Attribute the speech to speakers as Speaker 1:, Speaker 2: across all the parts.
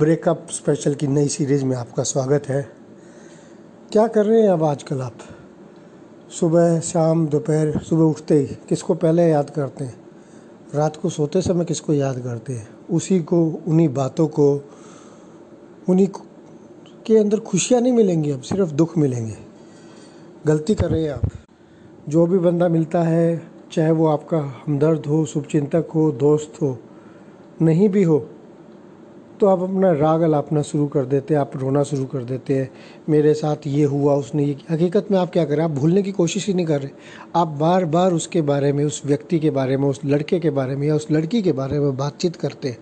Speaker 1: Breakup special की नई series में आपका स्वागत है। क्या कर रहे हैं अब आजकल आप? सुबह, शाम, दोपहर, सुबह उठते ही किसको पहले याद करते हैं? रात को सोते समय किसको याद करते हैं? उसी को, उन्हीं बातों को, उन्हीं के अंदर खुशियाँ नहीं मिलेंगी अब, सिर्फ़ दुख मिलेंगे। गलती कर रहे हैं आप। जो भी बंदा मिलता है, चाहे वो आपका हमदर्द हो, शुभचिंतक हो, दोस्त हो, नहीं भी हो तो आप अपना राग अलापना शुरू कर देते हैं आप रोना शुरू कर देते हैं मेरे साथ ये हुआ, उसने ये हकीकत में आप क्या करें, आप भूलने की कोशिश ही नहीं कर रहे। आप बार बार उसके बारे में, उस व्यक्ति के बारे में, उस लड़के के बारे में या उस लड़की के बारे में बातचीत करते हैं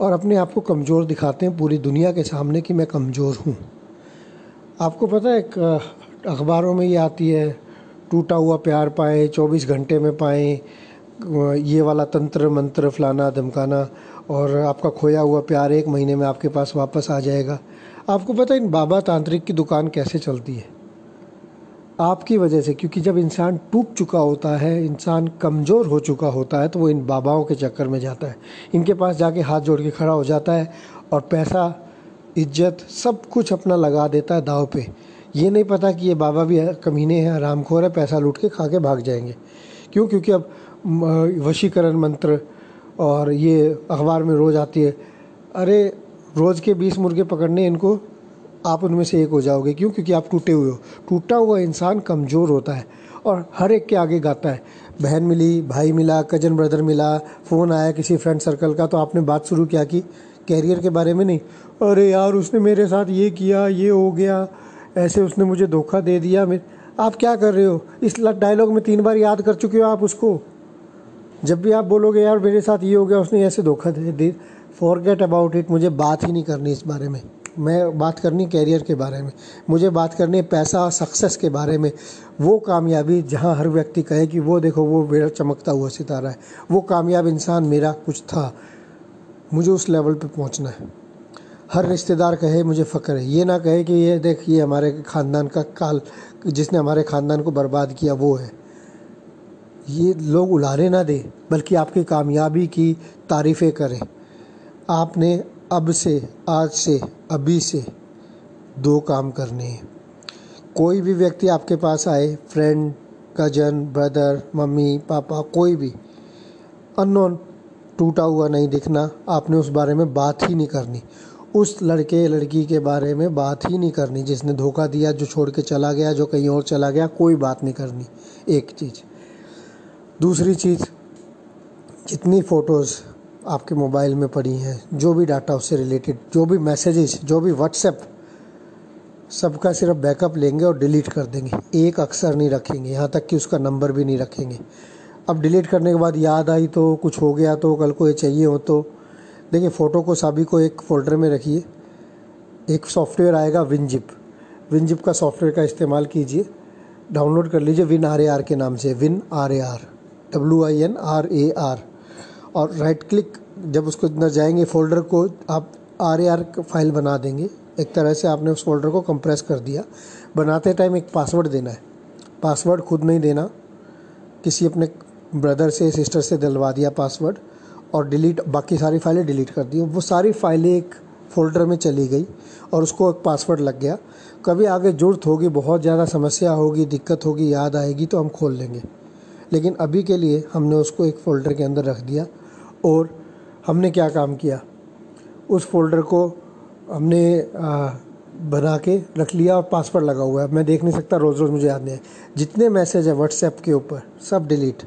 Speaker 1: और अपने आप को कमज़ोर दिखाते हैं पूरी दुनिया के सामने कि मैं कमज़ोर हूँ। आपको पता है, एक अखबारों में ये आती है, टूटा हुआ प्यार पाए, चौबीस घंटे में पाए ये वाला तंत्र मंत्र फलाना धमकाना और आपका खोया हुआ प्यार एक महीने में आपके पास वापस आ जाएगा। आपको पता है इन बाबा तांत्रिक की दुकान कैसे चलती है? आपकी वजह से, क्योंकि जब इंसान टूट चुका होता है, इंसान कमज़ोर हो चुका होता है तो वो इन बाबाओं के चक्कर में जाता है। इनके पास जाके हाथ जोड़ के खड़ा हो जाता है और पैसा, इज़्ज़त सब कुछ अपना लगा देता है दाव पे। ये नहीं पता कि ये बाबा भी कमीने हैं आरामखोर है, पैसा लूट के खा के भाग जाएँगे। क्यों? क्योंकि अब वशीकरण मंत्र और ये अखबार में रोज़ आती है। अरे, रोज़ के बीस मुर्गे पकड़ने इनको, आप उनमें से एक हो जाओगे। क्यों? क्योंकि आप टूटे हुए हो। टूटा हुआ इंसान कमज़ोर होता है और हर एक के आगे गाता है। बहन मिली, भाई मिला कज़न ब्रदर मिला फ़ोन आया किसी फ्रेंड सर्कल का तो आपने बात शुरू किया कि? कैरियर के बारे में नहीं। अरे यार, उसने मेरे साथ ये किया, ये हो गया। ऐसे उसने मुझे धोखा दे दिया। आप क्या कर रहे हो? इस डायलॉग में तीन बार याद कर चुके हो आप उसको। जब भी आप बोलोगे, यार, मेरे साथ ये हो गया, उसने ऐसे धोखा दे दी फॉरगेट अबाउट इट मुझे बात ही नहीं करनी इस बारे में। मैं बात करनी कैरियर के बारे में। मुझे बात करनी पैसा सक्सेस के बारे में। वो कामयाबी जहाँ हर व्यक्ति कहे कि, वो देखो, वो मेरा चमकता हुआ सितारा है। वो कामयाब इंसान मेरा कुछ था। मुझे उस लेवल पे पहुँचना है। हर रिश्तेदार कहे, मुझे फ़क्र है। ये ना कहे कि, ये देख, ये हमारे ख़ानदान का काल, जिसने हमारे ख़ानदान को बर्बाद किया, वो है। ये लोग उलारे ना दें, बल्कि आपकी कामयाबी की तारीफ़ें करें। आपने अब से, आज से, अभी से दो काम करने हैं। कोई भी व्यक्ति आपके पास आए फ्रेंड कज़न ब्रदर मम्मी, पापा, कोई भी अननोन टूटा हुआ नहीं दिखना, आपने उस बारे में बात ही नहीं करनी। उस लड़के, लड़की के बारे में बात ही नहीं करनी, जिसने धोखा दिया, जो छोड़ के चला गया, जो कहीं और चला गया, कोई बात नहीं करनी। एक चीज़। दूसरी चीज़, जितनी फ़ोटोज़ आपके मोबाइल में पड़ी हैं, जो भी डाटा उससे रिलेटेड जो भी मैसेजेस जो भी व्हाट्सएप सबका सिर्फ़ बैकअप लेंगे और डिलीट कर देंगे। एक अक्सर नहीं रखेंगे, यहाँ तक कि उसका नंबर भी नहीं रखेंगे। अब डिलीट करने के बाद याद आई तो कुछ हो गया तो कल को ये चाहिए हो तो। देखिए फ़ोटो को सभी को एक फ़ोल्डर में रखिए। एक सॉफ्टवेयर आएगा विनजिप विनजिप का सॉफ्टवेयर का इस्तेमाल कीजिए। डाउनलोड कर लीजिए विन आर ए आर के नाम से win R A R W I N R A R और राइट क्लिक जब उसको अंदर जाएँगे फोल्डर को, आप आर ए आर फ़ाइल बना देंगे। एक तरह से आपने उस फोल्डर को कंप्रेस कर दिया। बनाते टाइम एक पासवर्ड देना है। पासवर्ड खुद नहीं देना। किसी अपने ब्रदर से सिस्टर से दिलवा दिया पासवर्ड और डिलीट बाकी सारी फाइलें डिलीट कर दी। वो सारी फाइलें एक फोल्डर में चली गई और उसको एक पासवर्ड लग गया। कभी आगे ज़रूरत होगी, बहुत ज़्यादा समस्या होगी, दिक्कत होगी, याद आएगी तो हम खोल लेंगे। लेकिन अभी के लिए हमने उसको एक फ़ोल्डर के अंदर रख दिया और हमने क्या काम किया? उस फोल्डर को हमने आ, बना के रख लिया और पासवर्ड लगा हुआ है। मैं देख नहीं सकता रोज़ रोज़ मुझे याद नहीं है। जितने मैसेज है व्हाट्सएप के ऊपर सब डिलीट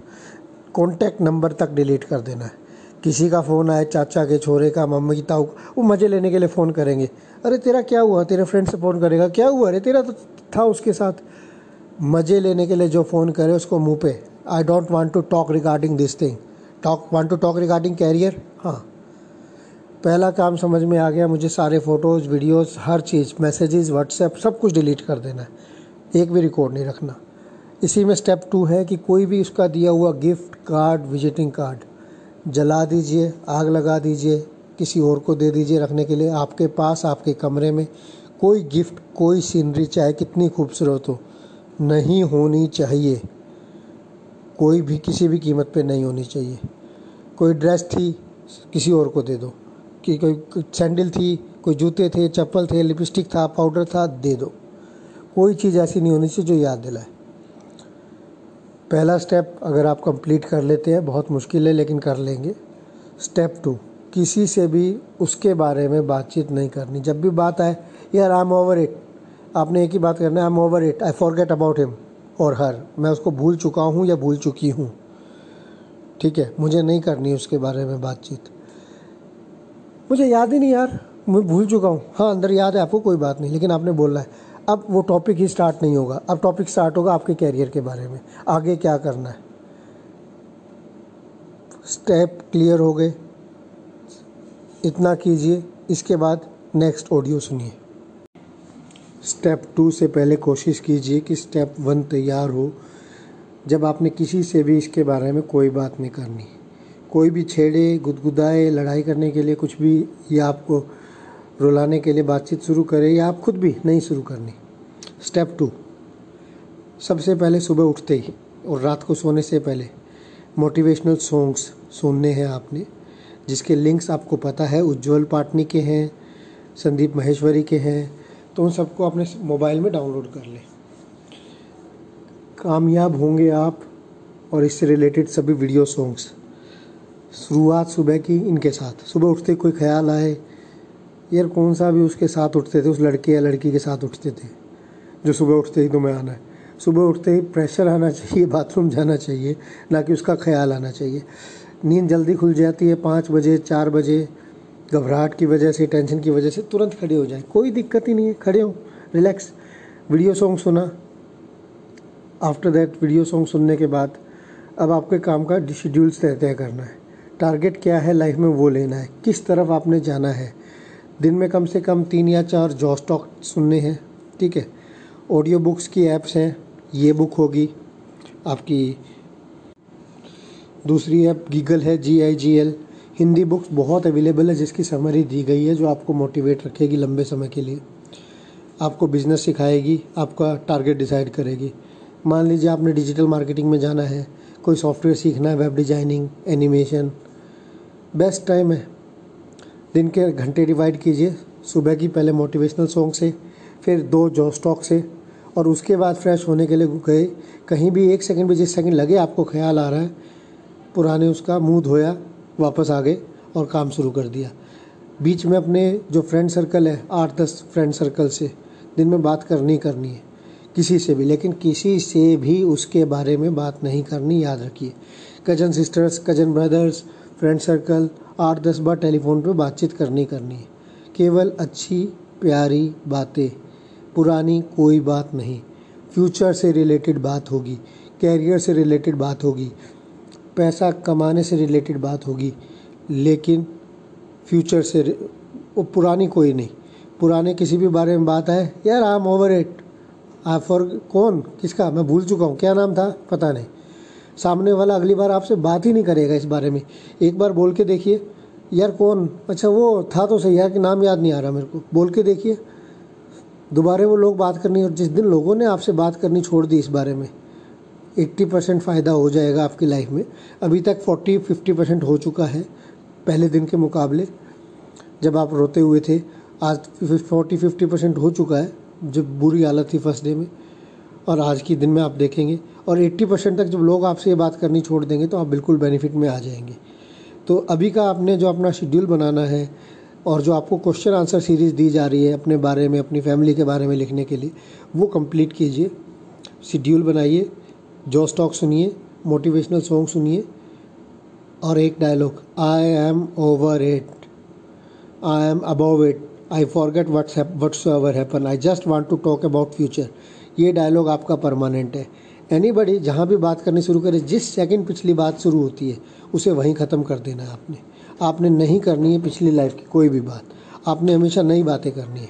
Speaker 1: कॉन्टैक्ट नंबर तक डिलीट कर देना है। किसी का फ़ोन आए चाचा के छोरे का मम्मी की ताऊ वो मज़े लेने के लिए फ़ोन करेंगे। अरे तेरा क्या हुआ? तेरे फ्रेंड से फ़ोन करेगा? क्या हुआ? अरे तेरा तो था उसके साथ। मज़े लेने के लिए जो फ़ोन करे उसको मुँह पे। I don't want to talk regarding this thing talk want to talk regarding career हाँ। पहला काम समझ में आ गया, मुझे सारे फ़ोटोज़ वीडियोस हर चीज़ मैसेजेस व्हाट्सएप सब कुछ डिलीट कर देना है। एक भी रिकॉर्ड नहीं रखना। इसी में स्टेप टू है कि कोई भी उसका दिया हुआ गिफ्ट कार्ड विजिटिंग कार्ड जला दीजिए, आग लगा दीजिए, किसी और को दे दीजिए रखने के लिए आपके पास, आपके कमरे में कोई गिफ्ट कोई सीनरी चाहे कितनी खूबसूरत हो, नहीं होनी चाहिए। कोई भी किसी भी कीमत पे नहीं होनी चाहिए। कोई ड्रेस थी, किसी और को दे दो। कि कोई सैंडल थी, कोई जूते थे, चप्पल थे, लिपस्टिक था, पाउडर था, दे दो। कोई चीज़ ऐसी नहीं होनी चाहिए जो याद दिलाए। पहला स्टेप अगर आप कंप्लीट कर लेते हैं, बहुत मुश्किल है, लेकिन कर लेंगे। स्टेप टू, किसी से भी उसके बारे में बातचीत नहीं करनी। जब भी बात आए, यार आई एम ओवर इट आपने एक ही बात करना है I am over it I forget about him और हर। मैं उसको भूल चुका हूँ या भूल चुकी हूँ। ठीक है, मुझे नहीं करनी उसके बारे में बातचीत। मुझे याद ही नहीं यार, मैं भूल चुका हूँ। हाँ अंदर याद है, आपको कोई बात नहीं, लेकिन आपने बोला है। अब वो टॉपिक ही स्टार्ट नहीं होगा। अब टॉपिक स्टार्ट होगा आपके कैरियर के बारे में। आगे क्या करना है? स्टेप क्लियर हो गए। इतना कीजिए, इसके बाद नेक्स्ट ऑडियो सुनिए। स्टेप टू से पहले कोशिश कीजिए कि स्टेप वन तैयार हो। जब आपने किसी से भी इसके बारे में कोई बात नहीं करनी। कोई भी छेड़े, गुदगुदाए, लड़ाई करने के लिए कुछ भी, या आपको रुलाने के लिए बातचीत शुरू करे, या आप खुद भी नहीं शुरू करनी। स्टेप टू सबसे पहले सुबह उठते ही और रात को सोने से पहले मोटिवेशनल सॉन्ग्स सुनने हैं आपने, जिसके लिंक्स आपको पता है। उज्जवल पाटनी के हैं, संदीप महेश्वरी के हैं तो उन सबको अपने मोबाइल में डाउनलोड कर लें। कामयाब होंगे आप और इससे रिलेटेड सभी वीडियो सॉन्ग्स। शुरुआत सुबह की इनके साथ। सुबह उठते कोई ख्याल आए, यार कौन सा भी उसके साथ उठते थे, उस लड़के या लड़की के साथ उठते थे, जो सुबह उठते ही तुम्हें आना है। सुबह उठते ही प्रेशर आना चाहिए बाथरूम जाना चाहिए, ना कि उसका ख्याल आना चाहिए। नींद जल्दी खुल जाती है, पाँच बजे, चार बजे घबराहट की वजह से, टेंशन की वजह से तुरंत खड़े हो जाए। कोई दिक्कत ही नहीं है, खड़े हो रिलैक्स वीडियो सॉन्ग सुना। आफ्टर दैट वीडियो सॉन्ग सुनने के बाद अब आपके काम का शेड्यूल्स तय तय करना है। टारगेट क्या है लाइफ में वो लेना है। किस तरफ़ आपने जाना है। दिन में कम से कम तीन या चार जॉ स्टॉक सुनने हैं, ठीक है? ऑडियो बुक्स की ऐप्स हैं, ये बुक होगी। आपकी दूसरी ऐप गीगल है G I G L Hindi books बहुत अवेलेबल है, जिसकी समरी दी गई है, जो आपको मोटिवेट रखेगी लंबे समय के लिए। आपको बिज़नेस सिखाएगी, आपका टारगेट डिसाइड करेगी। मान लीजिए आपने डिजिटल मार्केटिंग में जाना है, कोई सॉफ्टवेयर सीखना है web designing animation best time है। दिन के घंटे डिवाइड कीजिए, सुबह की पहले मोटिवेशनल सॉन्ग से, फिर दो जो स्टॉक से, और उसके बाद फ्रेश होने के लिए गए। कहीं भी एक सेकंड भी जिस सेकंड लगे, आपको ख्याल आ रहा है, पुराने उसका मुँह धोया वापस आ गए और काम शुरू कर दिया। बीच में अपने जो फ्रेंड सर्कल है आठ दस फ्रेंड सर्कल से, दिन में बात करनी करनी है, किसी से भी। लेकिन किसी से भी उसके बारे में बात नहीं करनी, याद रखिए। Cousin sisters cousin brothers friend circle आठ दस बार टेलीफोन पर बातचीत करनी करनी है। केवल अच्छी, प्यारी बातें, पुरानी कोई बात नहीं। फ्यूचर से रिलेटेड बात होगी कैरियर से रिलेटेड बात होगी पैसा कमाने से रिलेटेड बात होगी, लेकिन फ्यूचर से वो पुरानी कोई नहीं। पुराने किसी भी बारे में बात है यार आई एम ओवर इट आप फॉर कौन? किसका? मैं भूल चुका हूँ। क्या नाम था? पता नहीं। सामने वाला अगली बार आपसे बात ही नहीं करेगा इस बारे में। एक बार बोल के देखिए, यार, कौन? अच्छा वो था तो सही, यार, कि नाम याद नहीं आ रहा मेरे को। बोल के देखिए। दोबारा वो लोग बात करनी, और जिस दिन लोगों ने आपसे बात करनी छोड़ दी इस बारे में एट्टी परसेंट फ़ायदा हो जाएगा आपकी लाइफ में। अभी तक फोर्टी, फिफ्टी परसेंट हो चुका है पहले दिन के मुकाबले, जब आप रोते हुए थे। आज फोर्टी, फिफ्टी परसेंट हो चुका है, जब बुरी हालत थी फ़र्स्ट डे में, और आज के दिन में आप देखेंगे। और 80 परसेंट तक जब लोग आपसे ये बात करनी छोड़ देंगे तो आप बिल्कुल बेनिफिट में आ जाएँगे। तो अभी का आपने जो अपना शेड्यूल बनाना है, और जो आपको क्वेश्चन आंसर सीरीज़ दी जा रही है अपने बारे में, अपनी फैमिली के बारे में लिखने के लिए, वो कंप्लीट कीजिए। शेड्यूल बनाइए। जो स्टॉक सुनिए मोटिवेशनल सॉन्ग सुनिए, और एक dialogue I am over it I am above it I forget what's what's ever happen I just want to talk about future ये डायलॉग आपका परमानेंट है। एनी बडी जहाँ भी बात करनी शुरू करे, जिस सेकंड पिछली बात शुरू होती है, उसे वहीं ख़त्म कर देना है आपने। आपने नहीं करनी है पिछली लाइफ की कोई भी बात। आपने हमेशा नई बातें करनी है।